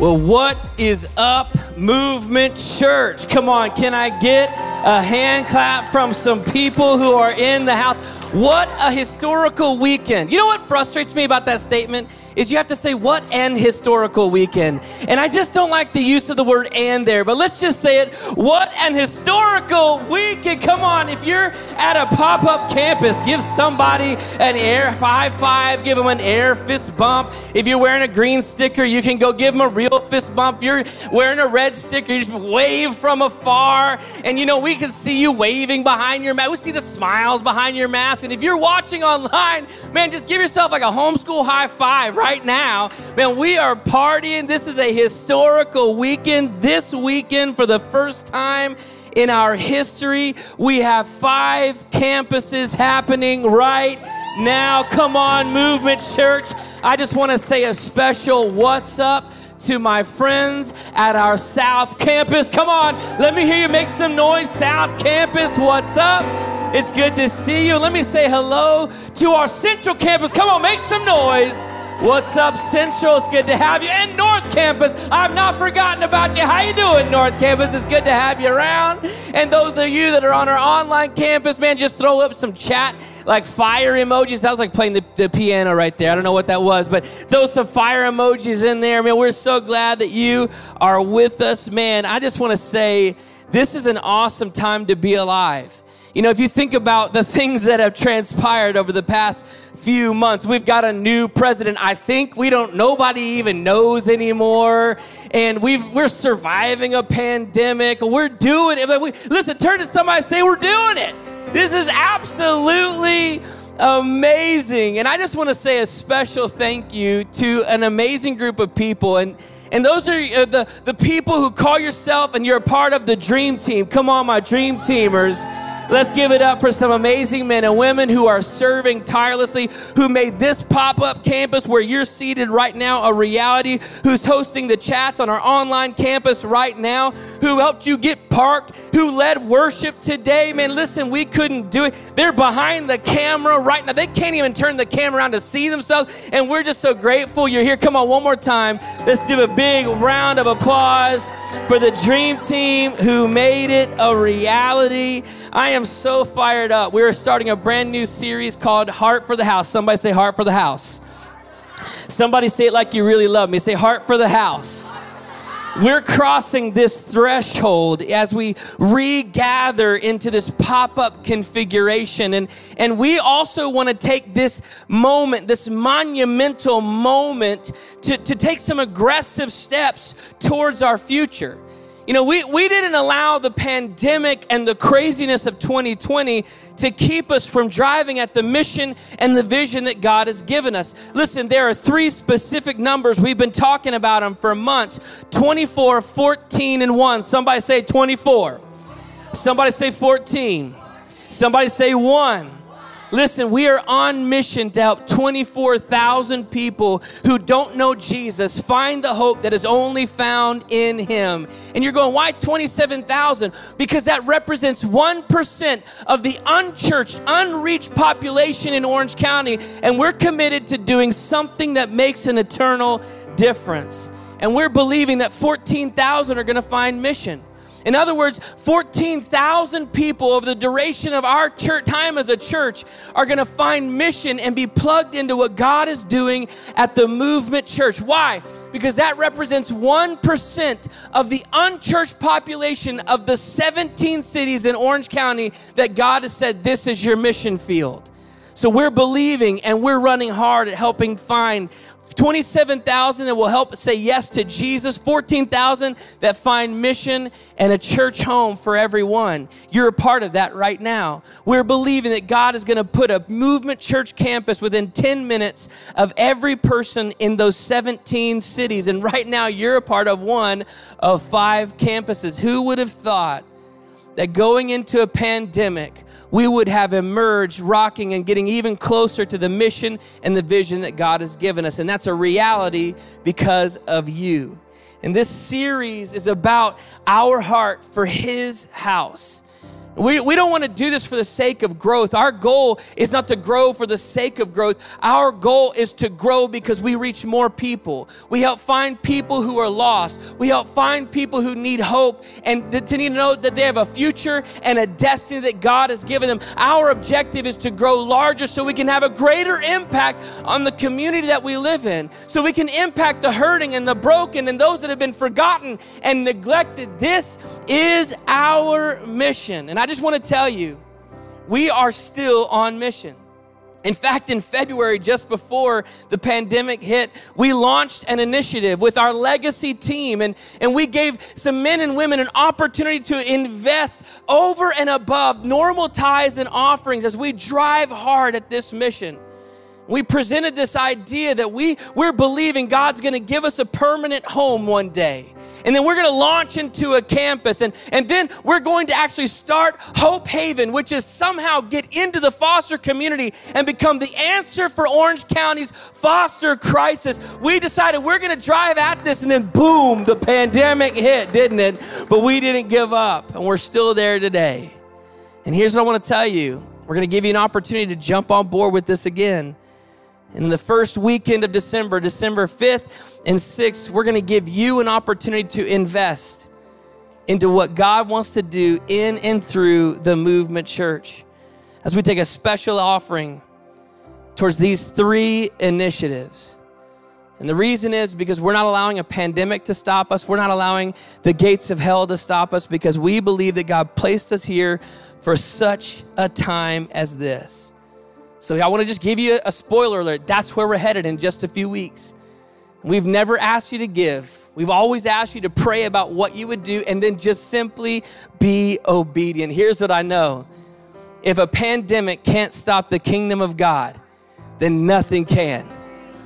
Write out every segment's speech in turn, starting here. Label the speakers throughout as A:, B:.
A: Well, what is up, Movement Church? Come on, can I get a hand clap from some people who are in the house? What a historical weekend. You know what frustrates me about that statement? Is you have to say what an historical weekend. And I just don't like the use of the word and there, but let's just say it. What an historical weekend. Come on, if you're at a pop up campus, give somebody an air high five, give them an air fist bump. If you're wearing a green sticker, you can go give them a real fist bump. If you're wearing a red sticker, you just wave from afar. And you know, we can see you waving behind your mask. We see the smiles behind your mask. And if you're watching online, man, just give yourself like a homeschool high five, right? Right now. Man, we are partying. This is a historical weekend. This weekend, for the first time in our history, we have five campuses happening right now. Come on, Movement Church. I just want to say a special what's up to my friends at our South Campus. Come on, let me hear you make some noise. South Campus, what's up? It's good to see you. Let me say hello to our Central Campus. Come on, make some noise. What's up, Central? It's good to have you. And North Campus, I've not forgotten about you. How you doing, North Campus? It's good to have you around. And those of you that are on our online campus, man, just throw up some chat, like fire emojis. That was like playing the, the piano right there. I don't know what that was, but throw some fire emojis in there. Man, we're so glad that you are with us. Man, I just want to say this is an awesome time to be alive. You know, if you think about the things that have transpired over the past few months. We've got a new president. I think we don't, nobody even knows anymore. And we've, we're surviving a pandemic. We're doing it. We, listen, turn to somebody say, We're doing it. This is absolutely amazing. And I just want to say a special thank you to an amazing group of people. And and those are uh, the, the people who call yourself and you're a part of the dream team. Come on, my dream teamers. Let's give it up for some amazing men and women who are serving tirelessly, who made this pop up campus where you're seated right now a reality, who's hosting the chats on our online campus right now, who helped you get parked, who led worship today. Man, listen, we couldn't do it. They're behind the camera right now. They can't even turn the camera around to see themselves. And we're just so grateful you're here. Come on, one more time. Let's do a big round of applause for the dream team who made it a reality. I am so fired up. We are starting a brand new series called Heart for the House. Somebody say Heart for the House. Somebody say it like you really love me. Say Heart for the House. We're crossing this threshold as we regather into this pop up configuration. And, and we also want to take this moment, this monumental moment, to, to take some aggressive steps towards our future. You know, we, we didn't allow the pandemic and the craziness of 2020 to keep us from driving at the mission and the vision that God has given us. Listen, there are three specific numbers. We've been talking about them for months 24, 14, and 1. Somebody say 24. Somebody say 14. Somebody say 1. Listen, we are on mission to help 24,000 people who don't know Jesus find the hope that is only found in Him. And you're going, why 27,000? Because that represents 1% of the unchurched, unreached population in Orange County. And we're committed to doing something that makes an eternal difference. And we're believing that 14,000 are going to find mission. In other words, 14,000 people over the duration of our church time as a church are going to find mission and be plugged into what God is doing at the movement church. Why? Because that represents 1% of the unchurched population of the 17 cities in Orange County that God has said, This is your mission field. So we're believing and we're running hard at helping find 27,000 that will help say yes to Jesus, 14,000 that find mission and a church home for everyone. You're a part of that right now. We're believing that God is going to put a movement church campus within 10 minutes of every person in those 17 cities. And right now, you're a part of one of five campuses. Who would have thought that going into a pandemic, we would have emerged rocking and getting even closer to the mission and the vision that God has given us. And that's a reality because of you. And this series is about our heart for His house. We, we don't want to do this for the sake of growth. Our goal is not to grow for the sake of growth. Our goal is to grow because we reach more people. We help find people who are lost. We help find people who need hope and to need to know that they have a future and a destiny that God has given them. Our objective is to grow larger so we can have a greater impact on the community that we live in. So we can impact the hurting and the broken and those that have been forgotten and neglected. This is our mission. And I just want to tell you, we are still on mission. In fact, in February, just before the pandemic hit, we launched an initiative with our legacy team, and, and we gave some men and women an opportunity to invest over and above normal tithes and offerings as we drive hard at this mission. We presented this idea that we, we're believing God's gonna give us a permanent home one day. And then we're gonna launch into a campus. And, and then we're going to actually start Hope Haven, which is somehow get into the foster community and become the answer for Orange County's foster crisis. We decided we're gonna drive at this, and then boom, the pandemic hit, didn't it? But we didn't give up, and we're still there today. And here's what I wanna tell you we're gonna give you an opportunity to jump on board with this again. In the first weekend of December, December 5th and 6th, we're going to give you an opportunity to invest into what God wants to do in and through the movement church. As we take a special offering towards these three initiatives. And the reason is because we're not allowing a pandemic to stop us. We're not allowing the gates of hell to stop us because we believe that God placed us here for such a time as this. So I want to just give you a spoiler alert. That's where we're headed in just a few weeks. We've never asked you to give. We've always asked you to pray about what you would do and then just simply be obedient. Here's what I know if a pandemic can't stop the kingdom of God, then nothing can.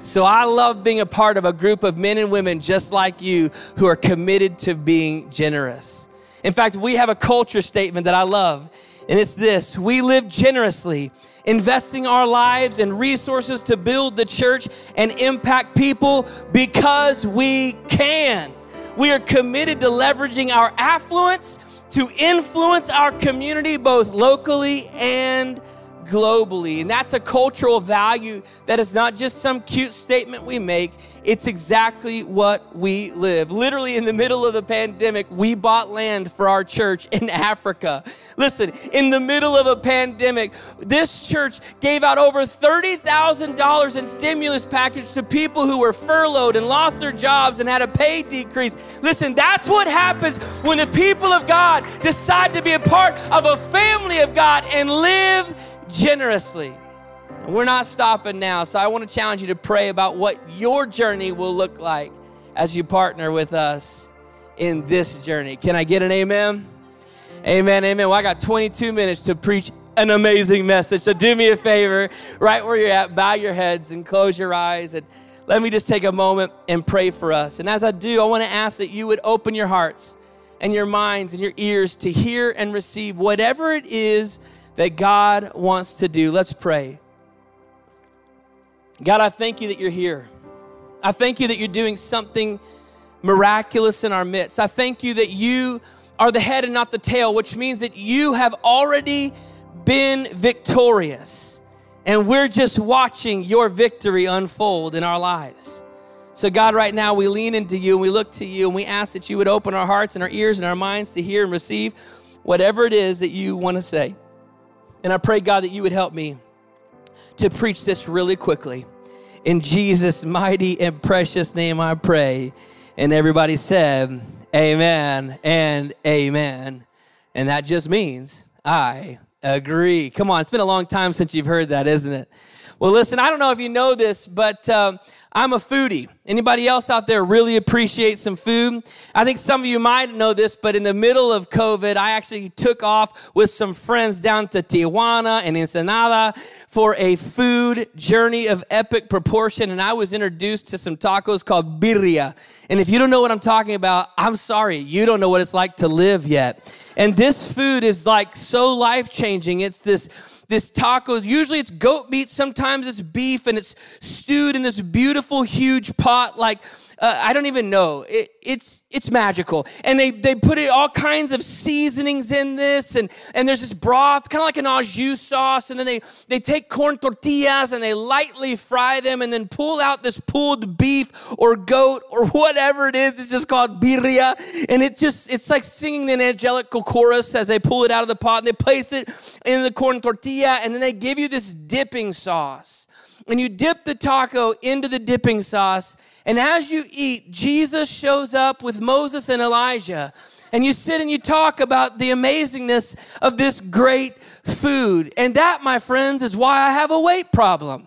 A: So I love being a part of a group of men and women just like you who are committed to being generous. In fact, we have a culture statement that I love, and it's this we live generously investing our lives and resources to build the church and impact people because we can. We are committed to leveraging our affluence to influence our community both locally and globally. And that's a cultural value that is not just some cute statement we make, it's exactly what we live. Literally, in the middle of the pandemic, we bought land for our church in Africa. Listen, in the middle of a pandemic, this church gave out over $30,000 in stimulus package to people who were furloughed and lost their jobs and had a pay decrease. Listen, that's what happens when the people of God decide to be a part of a family of God and live generously. We're not stopping now, so I want to challenge you to pray about what your journey will look like as you partner with us in this journey. Can I get an amen? Amen, amen. Well, I got 22 minutes to preach an amazing message. So do me a favor, right where you're at, bow your heads and close your eyes. And let me just take a moment and pray for us. And as I do, I want to ask that you would open your hearts and your minds and your ears to hear and receive whatever it is that God wants to do. Let's pray. God, I thank you that you're here. I thank you that you're doing something miraculous in our midst. I thank you that you are the head and not the tail, which means that you have already been victorious. And we're just watching your victory unfold in our lives. So, God, right now we lean into you and we look to you and we ask that you would open our hearts and our ears and our minds to hear and receive whatever it is that you want to say. And I pray, God, that you would help me to preach this really quickly. In Jesus' mighty and precious name, I pray. And everybody said, Amen and Amen. And that just means I agree. Come on, it's been a long time since you've heard that, isn't it? Well, listen, I don't know if you know this, but um, I'm a foodie. Anybody else out there really appreciate some food? I think some of you might know this, but in the middle of COVID, I actually took off with some friends down to Tijuana and Ensenada for a food journey of epic proportion. And I was introduced to some tacos called birria. And if you don't know what I'm talking about, I'm sorry, you don't know what it's like to live yet. And this food is like so life changing. It's this this tacos. Usually it's goat meat, sometimes it's beef, and it's stewed in this beautiful, huge pot. Like, uh, I don't even know. It, it's it's magical. And they they put it, all kinds of seasonings in this, and and there's this broth, kind of like an au jus sauce, and then they they take corn tortillas and they lightly fry them, and then pull out this pulled beef or goat or whatever it is. It's just called birria, and it's just it's like singing an angelical chorus as they pull it out of the pot and they place it in the corn tortilla, and then they give you this dipping sauce and you dip the taco into the dipping sauce. And as you eat, Jesus shows up with Moses and Elijah. And you sit and you talk about the amazingness of this great food. And that, my friends, is why I have a weight problem.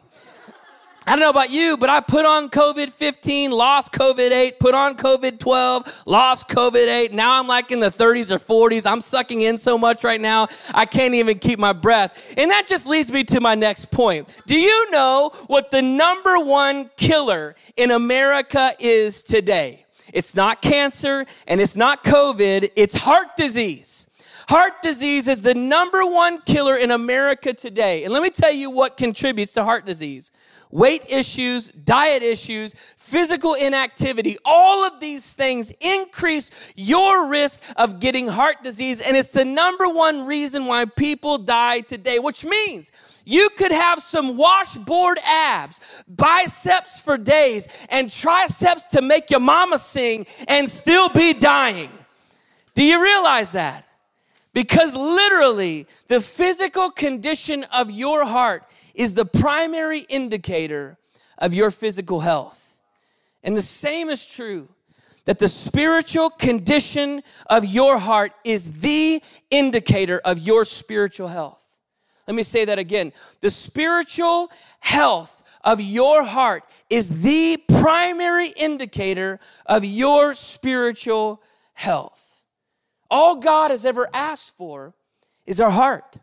A: I don't know about you, but I put on COVID 15, lost COVID 8, put on COVID 12, lost COVID 8. Now I'm like in the 30s or 40s. I'm sucking in so much right now, I can't even keep my breath. And that just leads me to my next point. Do you know what the number one killer in America is today? It's not cancer and it's not COVID, it's heart disease. Heart disease is the number one killer in America today. And let me tell you what contributes to heart disease weight issues, diet issues, physical inactivity, all of these things increase your risk of getting heart disease. And it's the number one reason why people die today, which means you could have some washboard abs, biceps for days, and triceps to make your mama sing and still be dying. Do you realize that? Because literally, the physical condition of your heart is the primary indicator of your physical health. And the same is true that the spiritual condition of your heart is the indicator of your spiritual health. Let me say that again. The spiritual health of your heart is the primary indicator of your spiritual health. All God has ever asked for is our heart.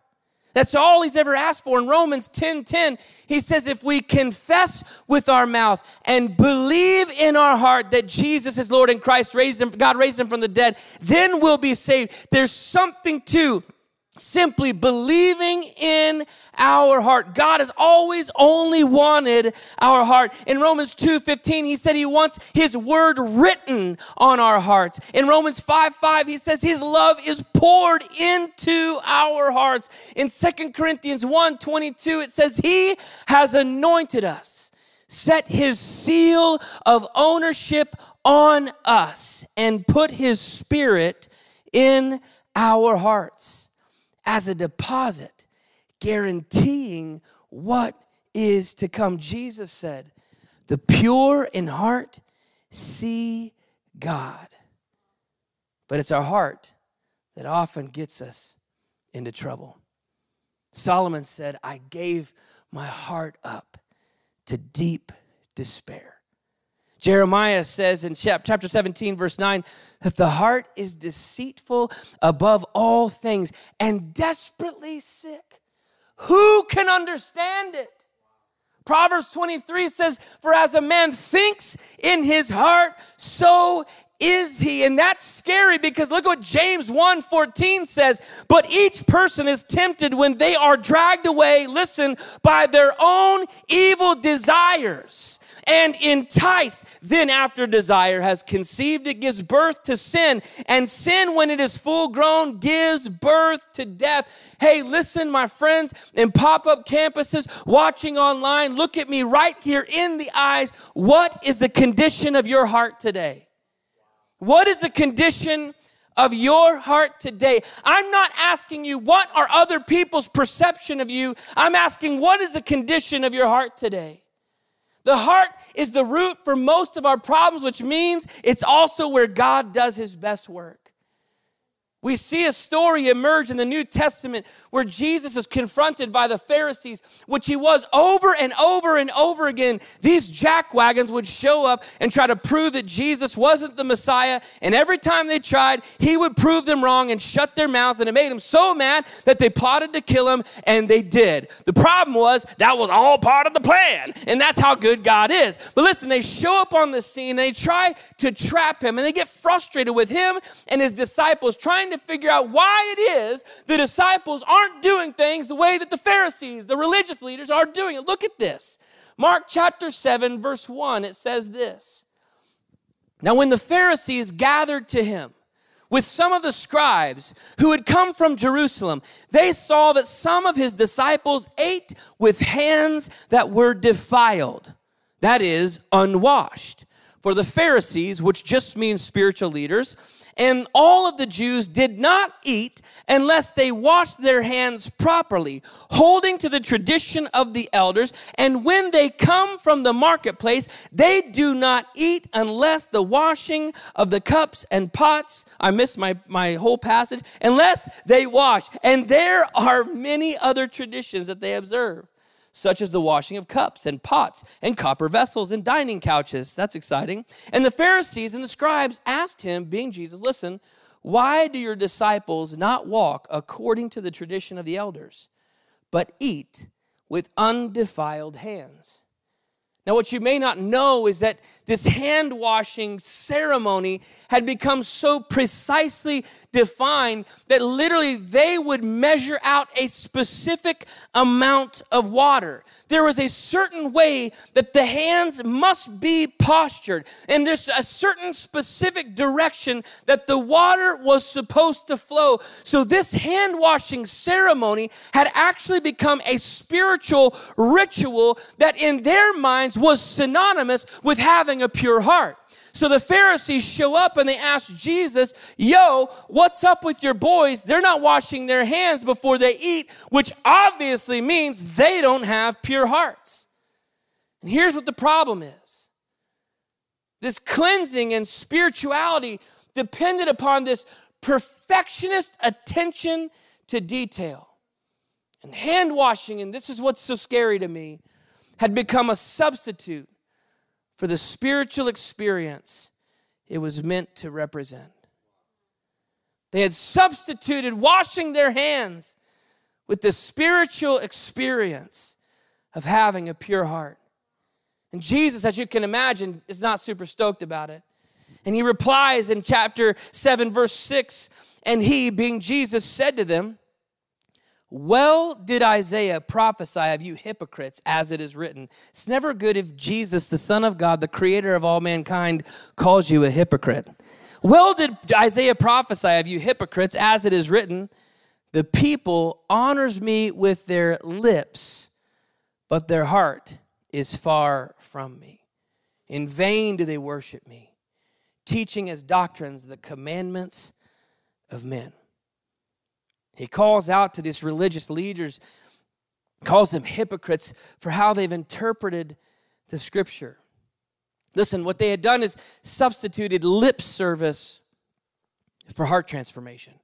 A: That's all he's ever asked for. In Romans 10 10, he says, If we confess with our mouth and believe in our heart that Jesus is Lord and Christ raised him, God raised him from the dead, then we'll be saved. There's something to simply believing in our heart. God has always only wanted our heart. In Romans 2:15 he said he wants his word written on our hearts. In Romans 5, 5 he says his love is poured into our hearts. In 2 Corinthians 1, 22 it says he has anointed us, set his seal of ownership on us and put his spirit in our hearts as a deposit, guaranteeing what is to come. Jesus said, The pure in heart see God. But it's our heart that often gets us into trouble. Solomon said, I gave my heart up to deep despair. Jeremiah says in chapter 17, verse 9, that the heart is deceitful above all things and desperately sick. Who can understand it? Proverbs 23 says, For as a man thinks in his heart, so is he? And that's scary because look what James 1 14 says. But each person is tempted when they are dragged away, listen, by their own evil desires and enticed. Then, after desire has conceived, it gives birth to sin. And sin, when it is full grown, gives birth to death. Hey, listen, my friends in pop up campuses, watching online, look at me right here in the eyes. What is the condition of your heart today? What is the condition of your heart today? I'm not asking you what are other people's perception of you. I'm asking what is the condition of your heart today? The heart is the root for most of our problems, which means it's also where God does his best work. We see a story emerge in the New Testament where Jesus is confronted by the Pharisees, which he was over and over and over again. These jackwagons would show up and try to prove that Jesus wasn't the Messiah. And every time they tried, he would prove them wrong and shut their mouths. And it made them so mad that they plotted to kill him, and they did. The problem was that was all part of the plan. And that's how good God is. But listen, they show up on the scene, they try to trap him, and they get frustrated with him and his disciples trying trying to figure out why it is the disciples aren't doing things the way that the Pharisees, the religious leaders, are doing it. Look at this. Mark chapter 7, verse 1, it says this. Now, when the Pharisees gathered to him, with some of the scribes who had come from Jerusalem, they saw that some of his disciples ate with hands that were defiled, that is, unwashed. For the Pharisees, which just means spiritual leaders, and all of the Jews did not eat unless they washed their hands properly, holding to the tradition of the elders. And when they come from the marketplace, they do not eat unless the washing of the cups and pots, I missed my, my whole passage, unless they wash. And there are many other traditions that they observe such as the washing of cups and pots and copper vessels and dining couches. That's exciting. And the Pharisees and the scribes asked him, being Jesus, listen, why do your disciples not walk according to the tradition of the elders, but eat with undefiled hands? Now, what you may not know is that this hand washing ceremony had become so precisely defined that literally they would measure out a specific amount of water. There was a certain way that the hands must be postured, and there's a certain specific direction that the water was supposed to flow. So, this hand washing ceremony had actually become a spiritual ritual that in their minds was synonymous with having a pure heart. So the Pharisees show up and they ask Jesus, Yo, what's up with your boys? They're not washing their hands before they eat, which obviously means they don't have pure hearts. And here's what the problem is this cleansing and spirituality depended upon this perfectionist attention to detail. And hand washing, and this is what's so scary to me, had become a substitute for the spiritual experience it was meant to represent. They had substituted washing their hands with the spiritual experience of having a pure heart. And Jesus, as you can imagine, is not super stoked about it. And he replies in chapter 7, verse 6 And he, being Jesus, said to them, well did Isaiah prophesy of you hypocrites, as it is written. It's never good if Jesus, the Son of God, the creator of all mankind, calls you a hypocrite. Well did Isaiah prophesy of you hypocrites, as it is written. The people honors me with their lips, but their heart is far from me. In vain do they worship me, teaching as doctrines the commandments of men. He calls out to these religious leaders, calls them hypocrites for how they've interpreted the scripture. Listen, what they had done is substituted lip service for heart transformation.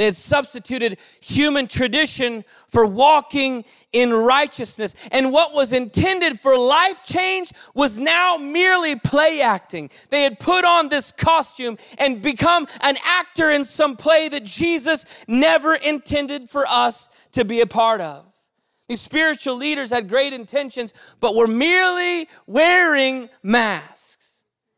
A: They had substituted human tradition for walking in righteousness. And what was intended for life change was now merely play acting. They had put on this costume and become an actor in some play that Jesus never intended for us to be a part of. These spiritual leaders had great intentions, but were merely wearing masks.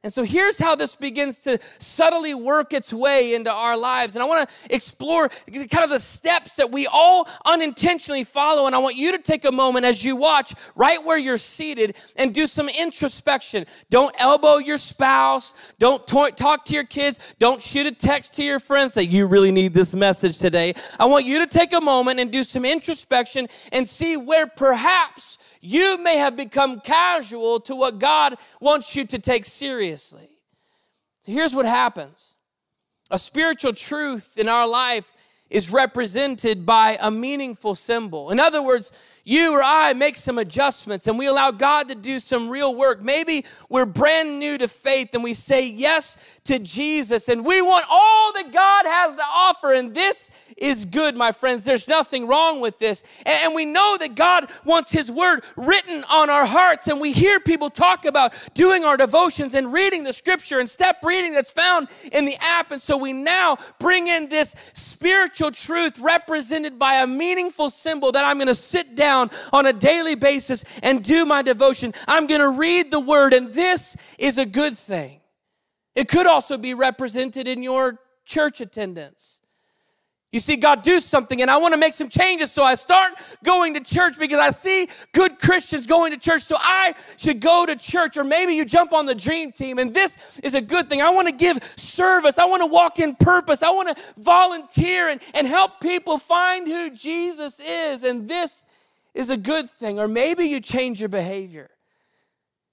A: And so here's how this begins to subtly work its way into our lives. And I want to explore kind of the steps that we all unintentionally follow. And I want you to take a moment as you watch right where you're seated and do some introspection. Don't elbow your spouse. Don't talk to your kids. Don't shoot a text to your friends that you really need this message today. I want you to take a moment and do some introspection and see where perhaps you may have become casual to what God wants you to take seriously. So here's what happens a spiritual truth in our life is represented by a meaningful symbol. In other words, you or I make some adjustments and we allow God to do some real work. Maybe we're brand new to faith and we say yes to Jesus and we want all that God has to offer. And this is good, my friends. There's nothing wrong with this. And we know that God wants His Word written on our hearts. And we hear people talk about doing our devotions and reading the scripture and step reading that's found in the app. And so we now bring in this spiritual truth represented by a meaningful symbol that I'm going to sit down on a daily basis and do my devotion. I'm going to read the Word, and this is a good thing. It could also be represented in your church attendance. You see God do something, and I want to make some changes. So I start going to church because I see good Christians going to church. So I should go to church. Or maybe you jump on the dream team, and this is a good thing. I want to give service. I want to walk in purpose. I want to volunteer and, and help people find who Jesus is. And this is a good thing. Or maybe you change your behavior.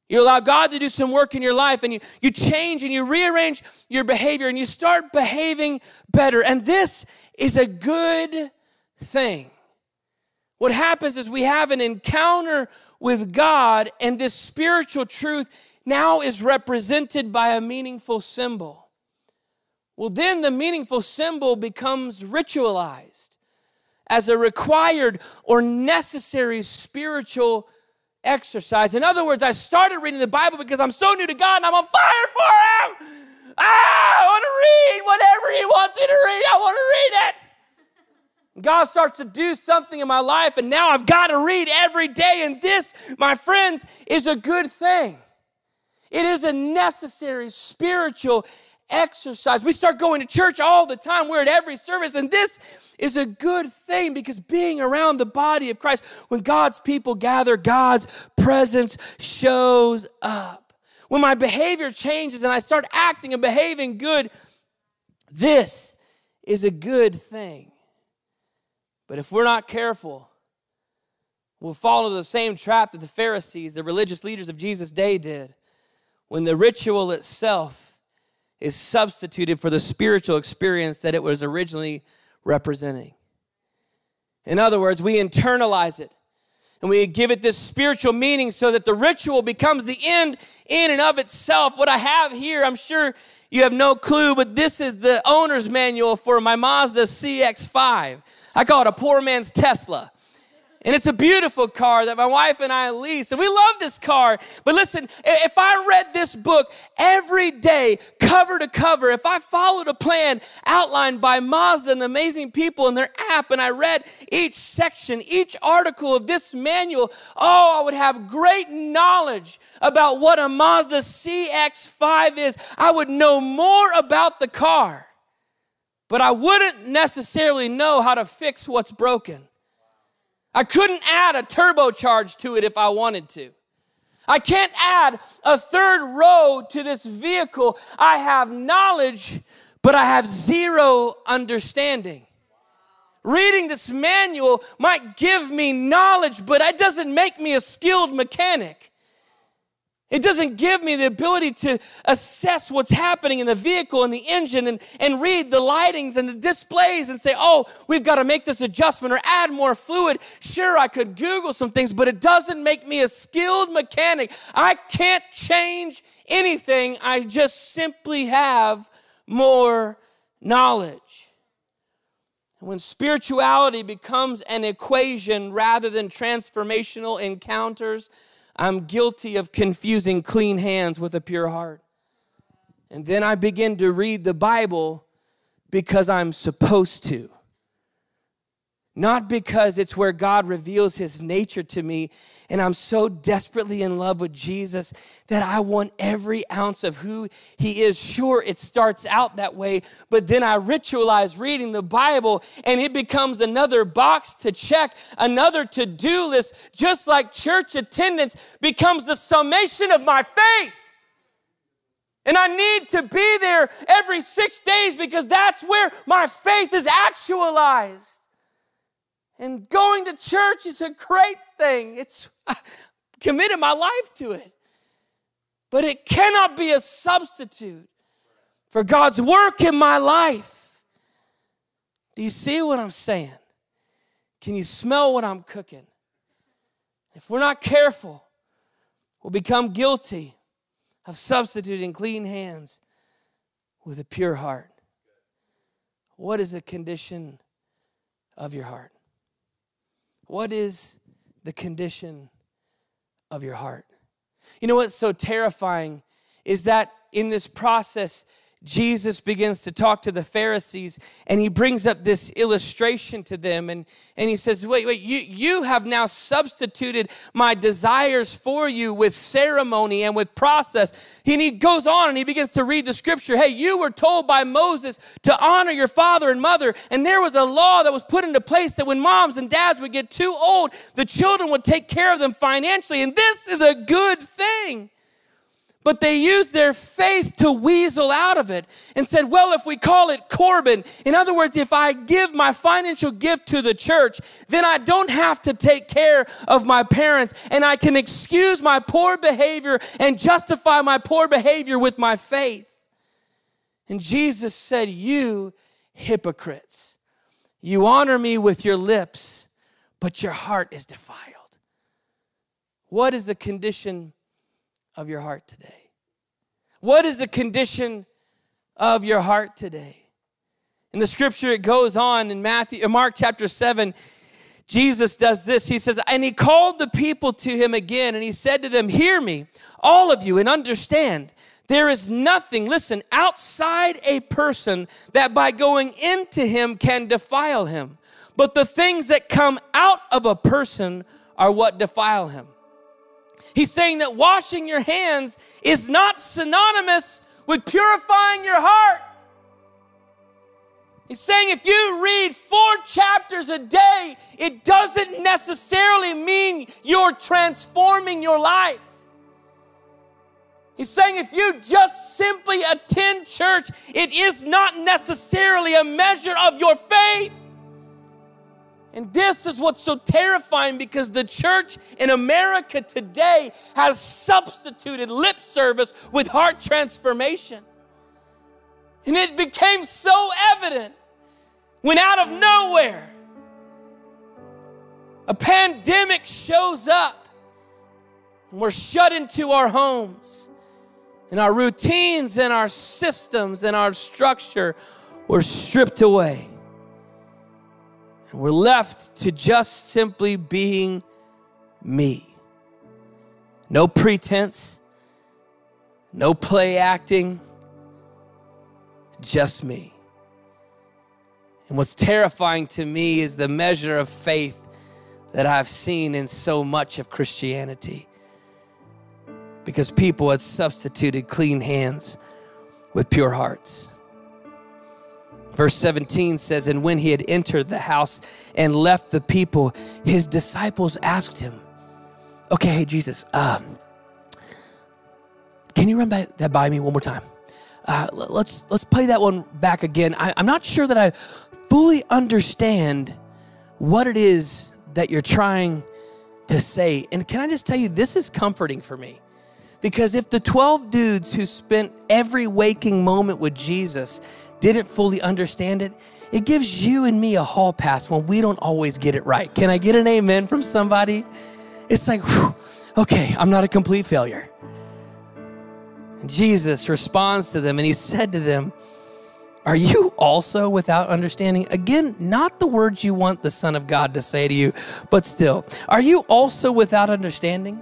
A: You allow God to do some work in your life and you, you change and you rearrange your behavior and you start behaving better. And this is a good thing. What happens is we have an encounter with God, and this spiritual truth now is represented by a meaningful symbol. Well, then the meaningful symbol becomes ritualized as a required or necessary spiritual exercise. In other words, I started reading the Bible because I'm so new to God and I'm on fire for Him. Ah, I want to read whatever He wants me to read. I want to read it. God starts to do something in my life, and now I've got to read every day. And this, my friends, is a good thing. It is a necessary spiritual exercise. We start going to church all the time. We're at every service, and this is a good thing because being around the body of Christ, when God's people gather, God's presence shows up. When my behavior changes and I start acting and behaving good, this is a good thing. But if we're not careful, we'll fall into the same trap that the Pharisees, the religious leaders of Jesus' day, did when the ritual itself is substituted for the spiritual experience that it was originally representing. In other words, we internalize it and we give it this spiritual meaning so that the ritual becomes the end in and of itself. What I have here, I'm sure you have no clue, but this is the owner's manual for my Mazda CX5. I call it a poor man's Tesla. And it's a beautiful car that my wife and I lease. And we love this car. But listen, if I read this book every day, cover to cover, if I followed a plan outlined by Mazda and the amazing people in their app, and I read each section, each article of this manual, oh, I would have great knowledge about what a Mazda CX5 is. I would know more about the car, but I wouldn't necessarily know how to fix what's broken. I couldn't add a turbocharge to it if I wanted to. I can't add a third row to this vehicle. I have knowledge, but I have zero understanding. Reading this manual might give me knowledge, but it doesn't make me a skilled mechanic. It doesn't give me the ability to assess what's happening in the vehicle and the engine and, and read the lightings and the displays and say, oh, we've got to make this adjustment or add more fluid. Sure, I could Google some things, but it doesn't make me a skilled mechanic. I can't change anything. I just simply have more knowledge. When spirituality becomes an equation rather than transformational encounters, I'm guilty of confusing clean hands with a pure heart. And then I begin to read the Bible because I'm supposed to. Not because it's where God reveals his nature to me and I'm so desperately in love with Jesus that I want every ounce of who he is. Sure, it starts out that way, but then I ritualize reading the Bible and it becomes another box to check, another to do list, just like church attendance becomes the summation of my faith. And I need to be there every six days because that's where my faith is actualized. And going to church is a great thing. It's I committed my life to it. But it cannot be a substitute for God's work in my life. Do you see what I'm saying? Can you smell what I'm cooking? If we're not careful, we'll become guilty of substituting clean hands with a pure heart. What is the condition of your heart? What is the condition of your heart? You know what's so terrifying is that in this process, Jesus begins to talk to the Pharisees and he brings up this illustration to them and, and he says, Wait, wait, you, you have now substituted my desires for you with ceremony and with process. And he goes on and he begins to read the scripture. Hey, you were told by Moses to honor your father and mother, and there was a law that was put into place that when moms and dads would get too old, the children would take care of them financially. And this is a good thing. But they used their faith to weasel out of it and said, well, if we call it Corban, in other words, if I give my financial gift to the church, then I don't have to take care of my parents and I can excuse my poor behavior and justify my poor behavior with my faith. And Jesus said, You hypocrites, you honor me with your lips, but your heart is defiled. What is the condition of your heart today? What is the condition of your heart today? In the scripture, it goes on in Matthew, uh, Mark chapter 7. Jesus does this. He says, And he called the people to him again, and he said to them, Hear me, all of you, and understand. There is nothing, listen, outside a person that by going into him can defile him. But the things that come out of a person are what defile him. He's saying that washing your hands is not synonymous with purifying your heart. He's saying if you read four chapters a day, it doesn't necessarily mean you're transforming your life. He's saying if you just simply attend church, it is not necessarily a measure of your faith. And this is what's so terrifying because the church in America today has substituted lip service with heart transformation. And it became so evident when out of nowhere a pandemic shows up and we're shut into our homes and our routines and our systems and our structure were stripped away. And we're left to just simply being me. No pretense, no play acting, just me. And what's terrifying to me is the measure of faith that I've seen in so much of Christianity. Because people had substituted clean hands with pure hearts. Verse 17 says, And when he had entered the house and left the people, his disciples asked him, Okay, hey, Jesus, um, can you run by, that by me one more time? Uh, let's, let's play that one back again. I, I'm not sure that I fully understand what it is that you're trying to say. And can I just tell you, this is comforting for me. Because if the 12 dudes who spent every waking moment with Jesus didn't fully understand it, it gives you and me a hall pass when we don't always get it right. Can I get an amen from somebody? It's like, whew, okay, I'm not a complete failure. Jesus responds to them and he said to them, Are you also without understanding? Again, not the words you want the Son of God to say to you, but still, are you also without understanding?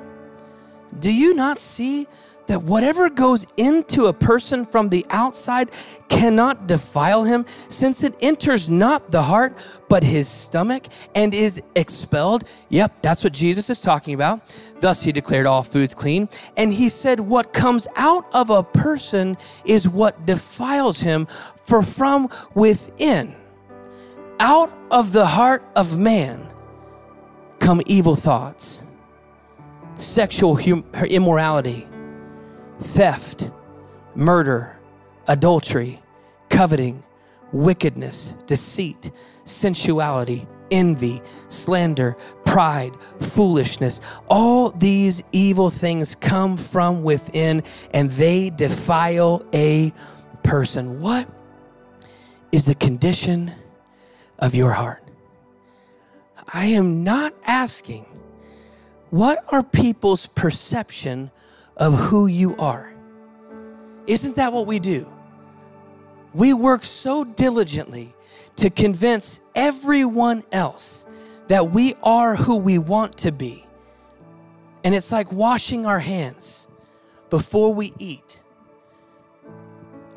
A: Do you not see that whatever goes into a person from the outside cannot defile him, since it enters not the heart, but his stomach, and is expelled. Yep, that's what Jesus is talking about. Thus he declared all foods clean. And he said, What comes out of a person is what defiles him, for from within, out of the heart of man, come evil thoughts, sexual hum- immorality theft, murder, adultery, coveting, wickedness, deceit, sensuality, envy, slander, pride, foolishness. All these evil things come from within and they defile a person. What is the condition of your heart? I am not asking what are people's perception of who you are? Isn't that what we do? We work so diligently to convince everyone else that we are who we want to be. And it's like washing our hands before we eat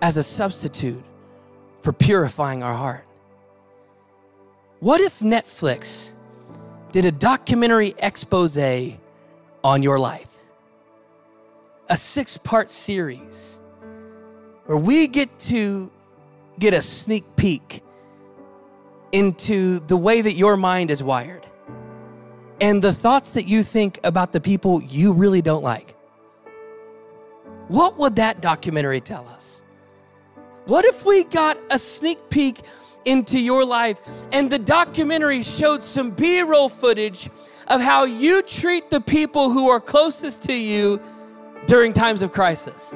A: as a substitute for purifying our heart. What if Netflix did a documentary expose on your life? A six part series where we get to get a sneak peek into the way that your mind is wired and the thoughts that you think about the people you really don't like. What would that documentary tell us? What if we got a sneak peek into your life and the documentary showed some B roll footage of how you treat the people who are closest to you during times of crisis?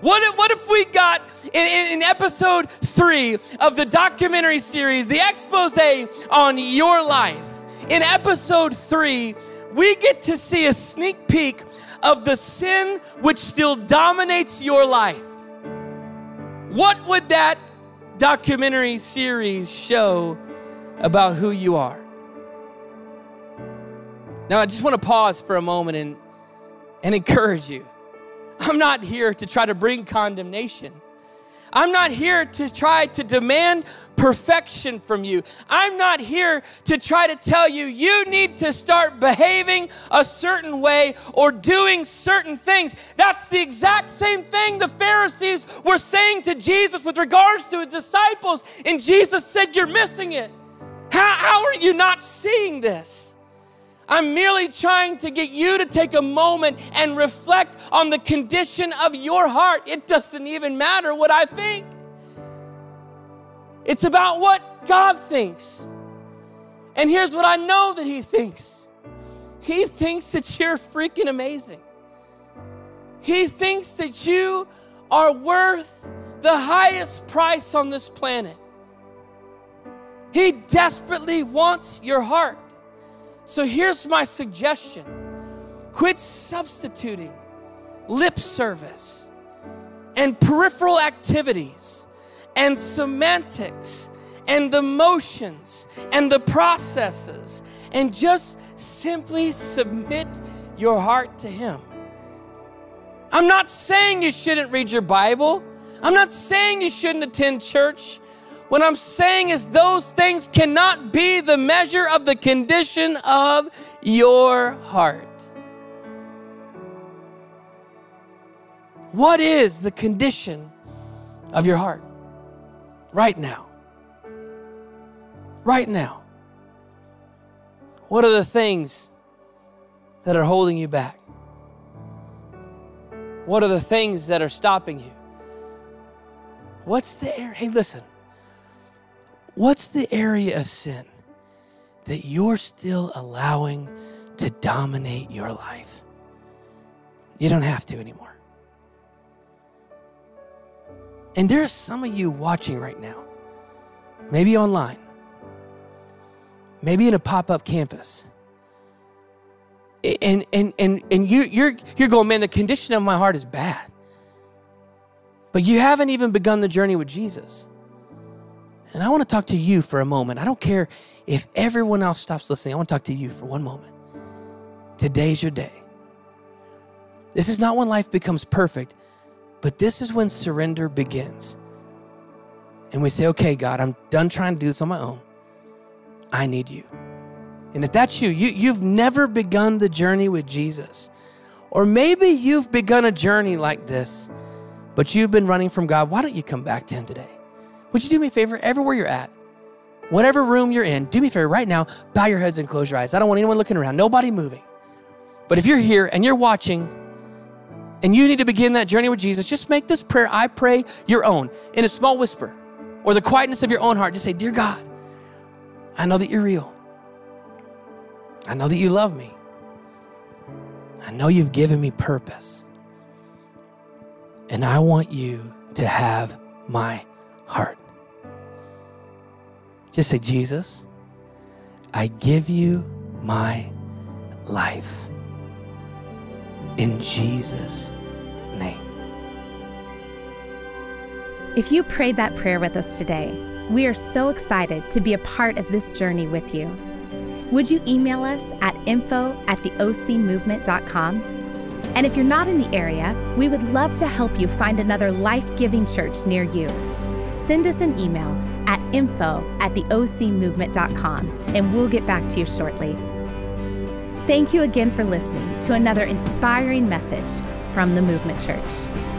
A: What if, what if we got in, in, in, episode three of the documentary series, the expose on your life? In episode three, we get to see a sneak peek of the sin which still dominates your life. What would that documentary series show about who you are? Now, I just want to pause for a moment and, and encourage you. I'm not here to try to bring condemnation. I'm not here to try to demand perfection from you. I'm not here to try to tell you you need to start behaving a certain way or doing certain things. That's the exact same thing the Pharisees were saying to Jesus with regards to his disciples. And Jesus said, You're missing it. How, how are you not seeing this? I'm merely trying to get you to take a moment and reflect on the condition of your heart. It doesn't even matter what I think, it's about what God thinks. And here's what I know that He thinks He thinks that you're freaking amazing. He thinks that you are worth the highest price on this planet. He desperately wants your heart. So here's my suggestion quit substituting lip service and peripheral activities and semantics and the motions and the processes and just simply submit your heart to Him. I'm not saying you shouldn't read your Bible. I'm not saying you shouldn't attend church. What I'm saying is, those things cannot be the measure of the condition of your heart. What is the condition of your heart right now? Right now. What are the things that are holding you back? What are the things that are stopping you? What's the air? Hey, listen. What's the area of sin that you're still allowing to dominate your life? You don't have to anymore. And there's some of you watching right now, maybe online, maybe in a pop up campus. And, and, and, and you, you're, you're going, man, the condition of my heart is bad. But you haven't even begun the journey with Jesus. And I want to talk to you for a moment. I don't care if everyone else stops listening. I want to talk to you for one moment. Today's your day. This is not when life becomes perfect, but this is when surrender begins. And we say, okay, God, I'm done trying to do this on my own. I need you. And if that's you, you you've never begun the journey with Jesus. Or maybe you've begun a journey like this, but you've been running from God. Why don't you come back to Him today? Would you do me a favor, everywhere you're at, whatever room you're in, do me a favor right now, bow your heads and close your eyes. I don't want anyone looking around, nobody moving. But if you're here and you're watching and you need to begin that journey with Jesus, just make this prayer, I pray, your own in a small whisper or the quietness of your own heart. Just say, Dear God, I know that you're real. I know that you love me. I know you've given me purpose. And I want you to have my heart. Just say, Jesus, I give you my life. In Jesus' name.
B: If you prayed that prayer with us today, we are so excited to be a part of this journey with you. Would you email us at info at theocmovement.com? And if you're not in the area, we would love to help you find another life giving church near you. Send us an email at info at theocmovement.com and we'll get back to you shortly. Thank you again for listening to another inspiring message from the Movement Church.